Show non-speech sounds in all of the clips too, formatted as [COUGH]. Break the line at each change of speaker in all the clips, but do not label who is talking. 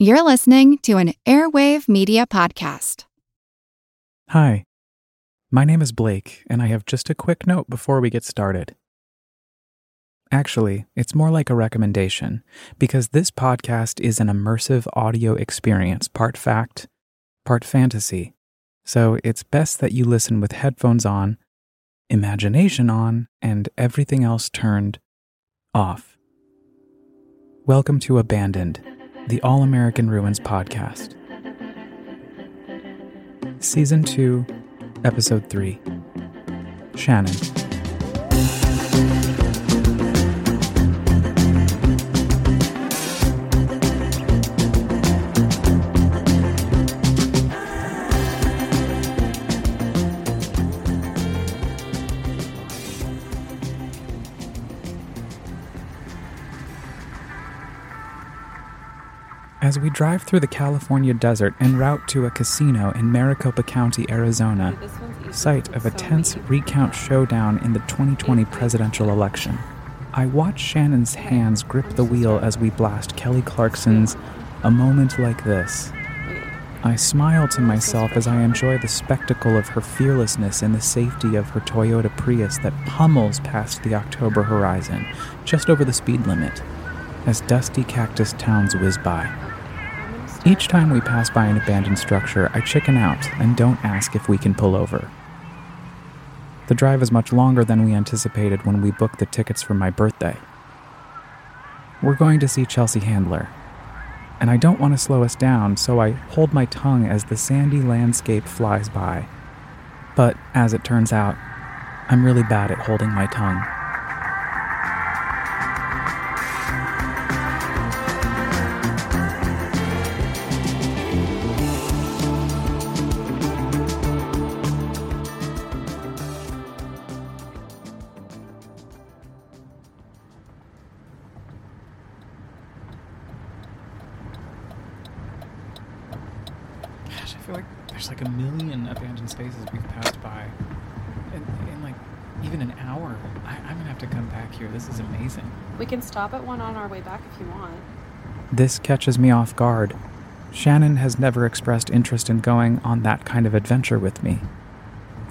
You're listening to an Airwave Media Podcast.
Hi, my name is Blake, and I have just a quick note before we get started. Actually, it's more like a recommendation, because this podcast is an immersive audio experience, part fact, part fantasy. So it's best that you listen with headphones on, imagination on, and everything else turned off. Welcome to Abandoned the All American Ruins podcast. Season 2, Episode 3 Shannon. As we drive through the California desert en route to a casino in Maricopa County, Arizona, site of a tense recount showdown in the 2020 presidential election, I watch Shannon's hands grip the wheel as we blast Kelly Clarkson's A Moment Like This. I smile to myself as I enjoy the spectacle of her fearlessness in the safety of her Toyota Prius that pummels past the October horizon, just over the speed limit, as dusty cactus towns whiz by. Each time we pass by an abandoned structure, I chicken out and don't ask if we can pull over. The drive is much longer than we anticipated when we booked the tickets for my birthday. We're going to see Chelsea Handler, and I don't want to slow us down, so I hold my tongue as the sandy landscape flies by. But as it turns out, I'm really bad at holding my tongue. Feel like there's like a million abandoned spaces we've passed by. In, in like even an hour. I, I'm gonna have to come back here. This is amazing.
We can stop at one on our way back if you want.
This catches me off guard. Shannon has never expressed interest in going on that kind of adventure with me.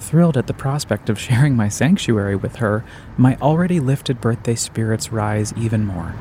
Thrilled at the prospect of sharing my sanctuary with her, my already lifted birthday spirits rise even more.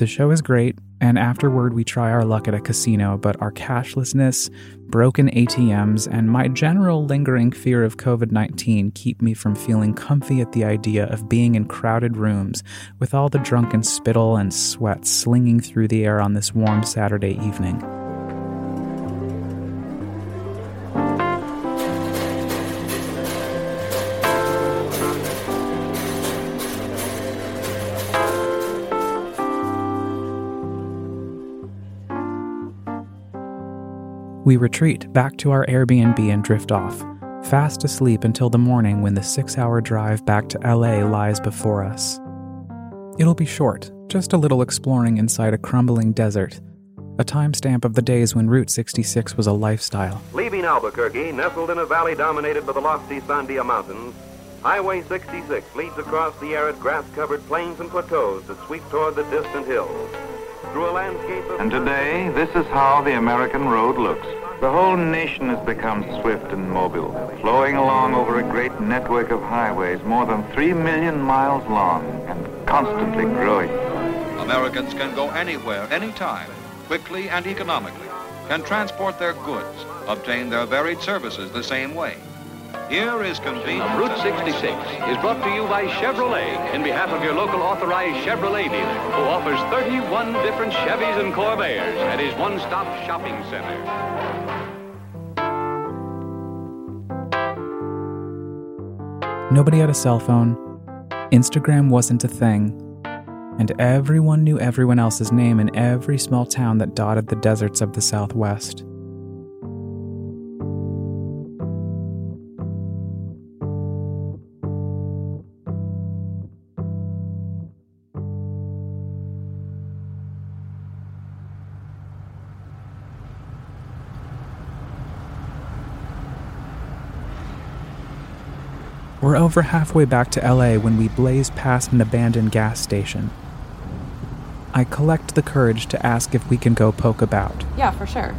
The show is great, and afterward we try our luck at a casino, but our cashlessness, broken ATMs, and my general lingering fear of COVID 19 keep me from feeling comfy at the idea of being in crowded rooms with all the drunken spittle and sweat slinging through the air on this warm Saturday evening. We retreat back to our Airbnb and drift off, fast asleep until the morning when the six hour drive back to LA lies before us. It'll be short, just a little exploring inside a crumbling desert, a timestamp of the days when Route 66 was a lifestyle.
Leaving Albuquerque, nestled in a valley dominated by the lofty Sandia Mountains, Highway 66 leads across the arid grass-covered plains and plateaus that sweep toward the distant hills. Through a landscape of...
And today, this is how the American road looks. The whole nation has become swift and mobile, flowing along over a great network of highways more than three million miles long and constantly growing.
Americans can go anywhere, anytime, quickly and economically, can transport their goods, obtain their varied services the same way. Here is convenient.
Route 66 is brought to you by Chevrolet in behalf of your local authorized Chevrolet dealer who offers 31 different Chevys and Corvairs at his one-stop shopping center.
Nobody had a cell phone, Instagram wasn't a thing, and everyone knew everyone else's name in every small town that dotted the deserts of the Southwest. We're over halfway back to LA when we blaze past an abandoned gas station. I collect the courage to ask if we can go poke about.
Yeah, for sure.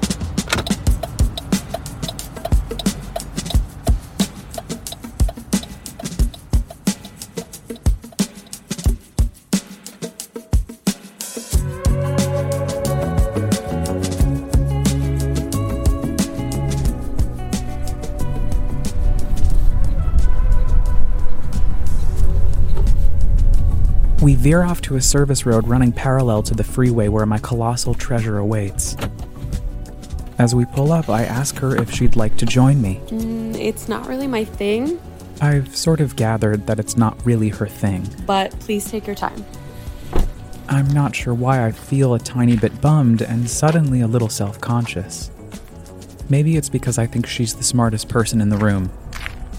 Veer off to a service road running parallel to the freeway where my colossal treasure awaits. As we pull up, I ask her if she'd like to join me.
Mm, it's not really my thing,
I've sort of gathered that it's not really her thing.
but please take your time.
I'm not sure why I feel a tiny bit bummed and suddenly a little self conscious. Maybe it's because I think she's the smartest person in the room,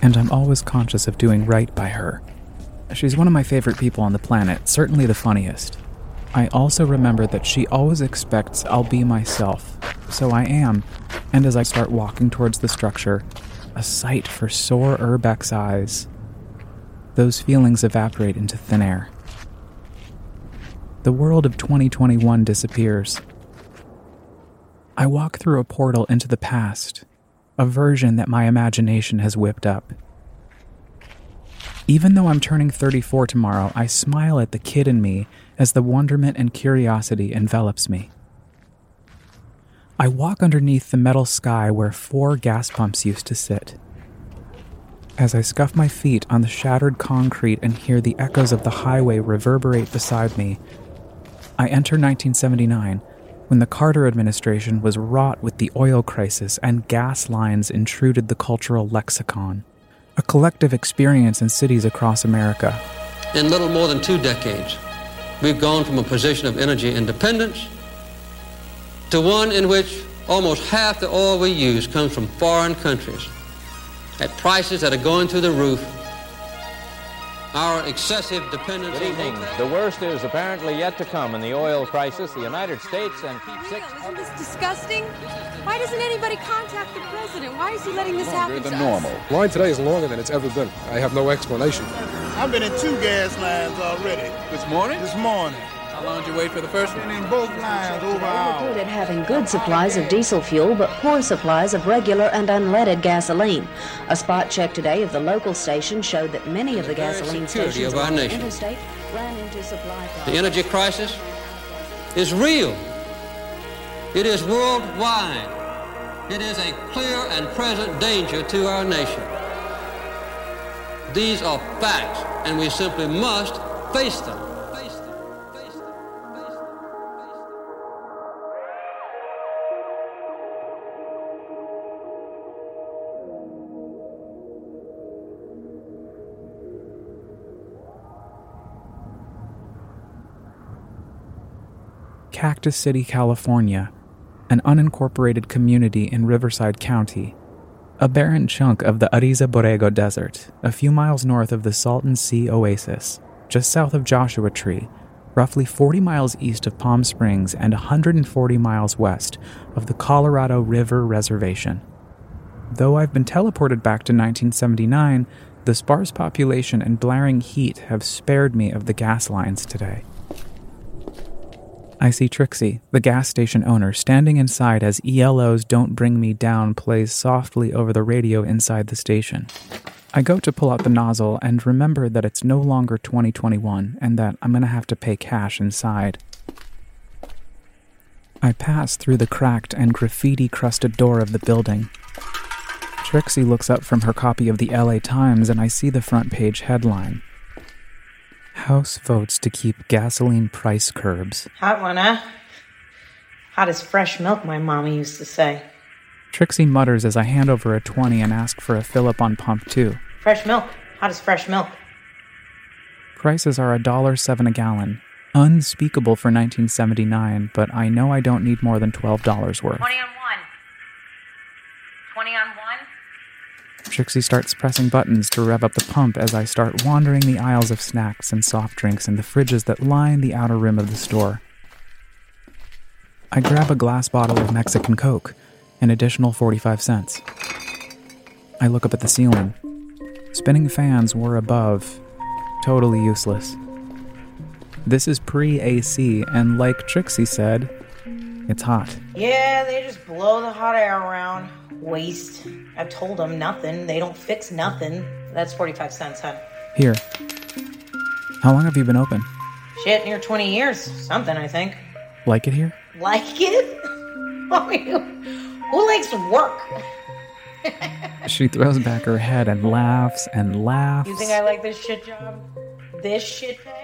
and I'm always conscious of doing right by her. She's one of my favorite people on the planet, certainly the funniest. I also remember that she always expects I'll be myself, so I am, and as I start walking towards the structure, a sight for sore urbex eyes. Those feelings evaporate into thin air. The world of 2021 disappears. I walk through a portal into the past, a version that my imagination has whipped up. Even though I'm turning 34 tomorrow, I smile at the kid in me as the wonderment and curiosity envelops me. I walk underneath the metal sky where four gas pumps used to sit. As I scuff my feet on the shattered concrete and hear the echoes of the highway reverberate beside me, I enter 1979 when the Carter administration was wrought with the oil crisis and gas lines intruded the cultural lexicon, a collective experience in cities across America.
In little more than two decades, we've gone from a position of energy independence to one in which almost half the oil we use comes from foreign countries at prices that are going through the roof. Our excessive dependence
Good evening. The worst is apparently yet to come in the oil crisis. The United States and six.
Isn't this disgusting? Why doesn't anybody contact the president? Why is he letting this happen Longer to us?
Line today is longer than it's ever been. I have no explanation.
I've been in two gas lines already.
This morning?
This morning.
How long did you wait for the first one?
Been in both lines over an hour.
Having good supplies of diesel fuel, but poor supplies of regular and unleaded gasoline. A spot check today of the local station showed that many of the gasoline stations
of our
along the
nation.
interstate ran into supply
The energy crisis is real. It is worldwide. It is a clear and present danger to our nation. These are facts, and we simply must. Face them.
Cactus City, California, an unincorporated community in Riverside County, a barren chunk of the Anza Borrego Desert, a few miles north of the Salton Sea Oasis, just south of Joshua Tree, roughly 40 miles east of Palm Springs and 140 miles west of the Colorado River Reservation. Though I've been teleported back to 1979, the sparse population and blaring heat have spared me of the gas lines today. I see Trixie, the gas station owner, standing inside as ELO's Don't Bring Me Down plays softly over the radio inside the station. I go to pull out the nozzle and remember that it's no longer 2021 and that I'm going to have to pay cash inside. I pass through the cracked and graffiti crusted door of the building. Trixie looks up from her copy of the LA Times and I see the front page headline House votes to keep gasoline price curbs.
Hot one, huh? Hot as fresh milk, my mama used to say.
Trixie mutters as I hand over a 20 and ask for a fill up on pump 2.
Fresh milk. Hot as fresh milk.
Prices are $1.07 a gallon. Unspeakable for 1979, but I know I don't need more than $12 worth.
20 on one. 20 on one.
Trixie starts pressing buttons to rev up the pump as I start wandering the aisles of snacks and soft drinks in the fridges that line the outer rim of the store. I grab a glass bottle of Mexican Coke, an additional 45 cents. I look up at the ceiling. Spinning fans were above, totally useless. This is pre AC, and like Trixie said, it's hot.
Yeah, they just blow the hot air around. Waste. I've told them nothing. They don't fix nothing. That's 45 cents, huh?
Here. How long have you been open?
Shit, near 20 years. Something, I think.
Like it here?
Like it? [LAUGHS] Who, who likes work?
She throws back her head and laughs and laughs.
You think I like this shit job? This shit pay?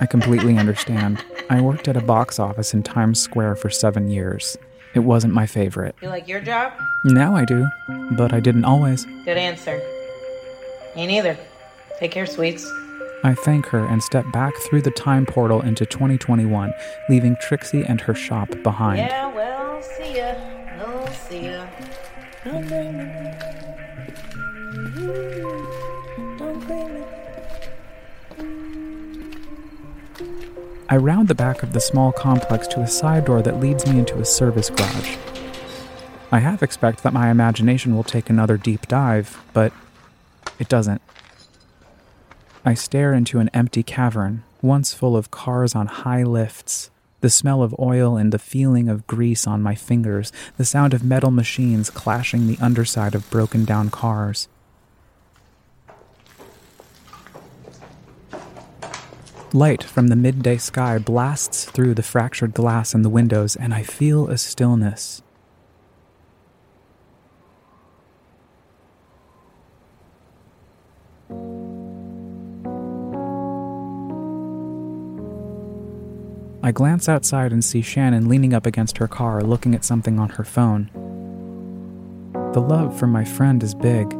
I completely understand. I worked at a box office in Times Square for seven years. It wasn't my favorite.
You like your job?
Now I do, but I didn't always.
Good answer. Me neither. Take care, sweets.
I thank her and step back through the time portal into 2021, leaving Trixie and her shop behind.
Yeah, well, see ya. We'll see ya.
I round the back of the small complex to a side door that leads me into a service garage. I half expect that my imagination will take another deep dive, but it doesn't. I stare into an empty cavern, once full of cars on high lifts. The smell of oil and the feeling of grease on my fingers, the sound of metal machines clashing the underside of broken down cars. Light from the midday sky blasts through the fractured glass in the windows, and I feel a stillness. I glance outside and see Shannon leaning up against her car, looking at something on her phone. The love for my friend is big.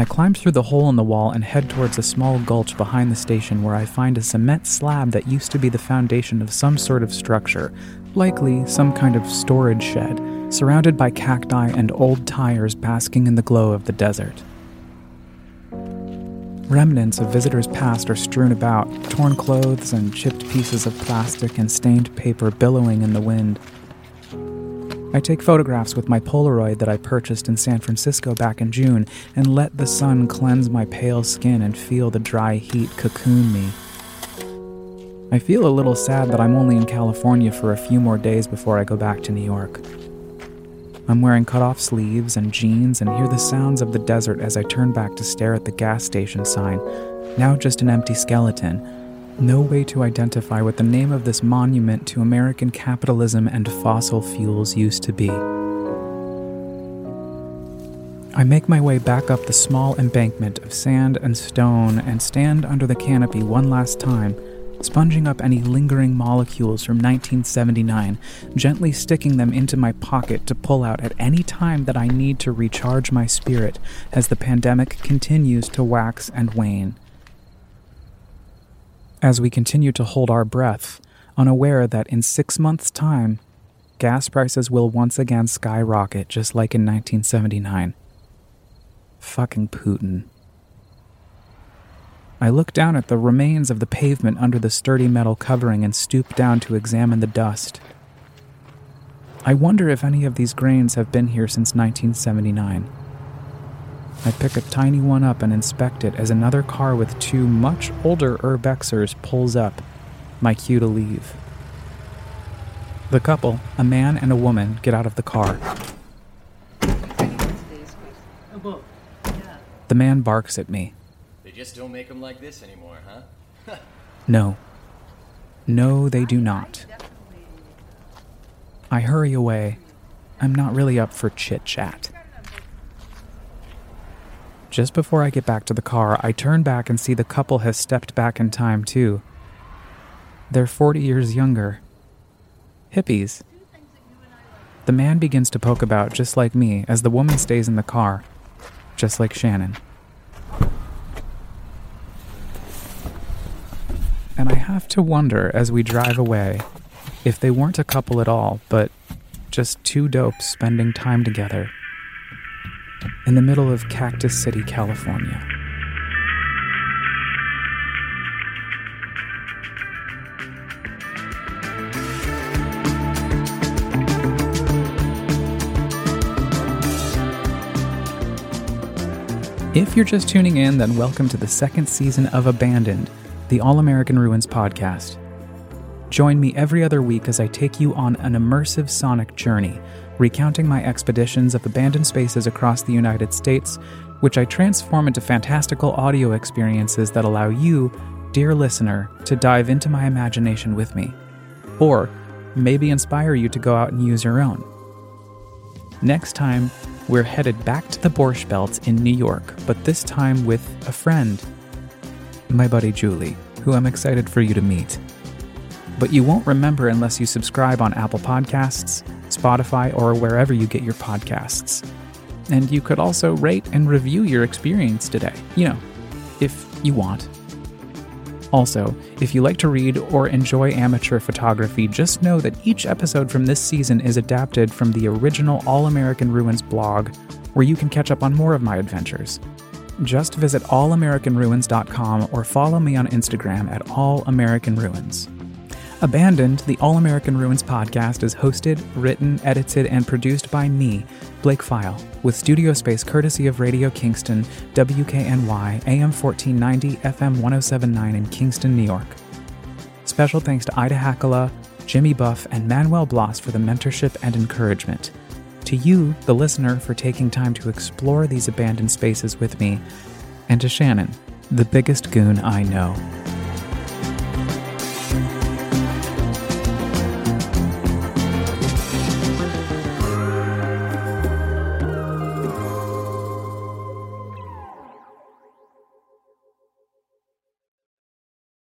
I climb through the hole in the wall and head towards a small gulch behind the station where I find a cement slab that used to be the foundation of some sort of structure, likely some kind of storage shed, surrounded by cacti and old tires basking in the glow of the desert. Remnants of visitors past are strewn about, torn clothes and chipped pieces of plastic and stained paper billowing in the wind. I take photographs with my Polaroid that I purchased in San Francisco back in June and let the sun cleanse my pale skin and feel the dry heat cocoon me. I feel a little sad that I'm only in California for a few more days before I go back to New York. I'm wearing cut off sleeves and jeans and hear the sounds of the desert as I turn back to stare at the gas station sign, now just an empty skeleton. No way to identify what the name of this monument to American capitalism and fossil fuels used to be. I make my way back up the small embankment of sand and stone and stand under the canopy one last time, sponging up any lingering molecules from 1979, gently sticking them into my pocket to pull out at any time that I need to recharge my spirit as the pandemic continues to wax and wane. As we continue to hold our breath, unaware that in six months' time, gas prices will once again skyrocket just like in 1979. Fucking Putin. I look down at the remains of the pavement under the sturdy metal covering and stoop down to examine the dust. I wonder if any of these grains have been here since 1979. I pick a tiny one up and inspect it as another car with two much older urbexers pulls up, my cue to leave. The couple, a man and a woman, get out of the car. The man barks at me.
They just don't make them like this anymore, huh? [LAUGHS]
No. No, they do not. I hurry away. I'm not really up for chit chat. Just before I get back to the car, I turn back and see the couple has stepped back in time, too. They're 40 years younger. Hippies. The man begins to poke about just like me as the woman stays in the car, just like Shannon. And I have to wonder as we drive away if they weren't a couple at all, but just two dopes spending time together in the middle of Cactus City, California. If you're just tuning in, then welcome to the second season of Abandoned, the All American Ruins podcast. Join me every other week as I take you on an immersive sonic journey, recounting my expeditions of abandoned spaces across the United States, which I transform into fantastical audio experiences that allow you, dear listener, to dive into my imagination with me. Or maybe inspire you to go out and use your own. Next time, we're headed back to the Borscht Belt in New York, but this time with a friend, my buddy Julie, who I'm excited for you to meet. But you won't remember unless you subscribe on Apple Podcasts, Spotify, or wherever you get your podcasts. And you could also rate and review your experience today, you know, if you want. Also, if you like to read or enjoy amateur photography, just know that each episode from this season is adapted from the original All American Ruins blog, where you can catch up on more of my adventures. Just visit allamericanruins.com or follow me on Instagram at allamericanruins. Abandoned, the All American Ruins podcast is hosted, written, edited, and produced by me, Blake Pfeil, with studio space courtesy of Radio Kingston, WKNY, AM 1490, FM 1079 in Kingston, New York. Special thanks to Ida Hakala, Jimmy Buff, and Manuel Blas for the mentorship and encouragement. To you, the listener, for taking time to explore these abandoned spaces with me, and to Shannon, the biggest goon I know.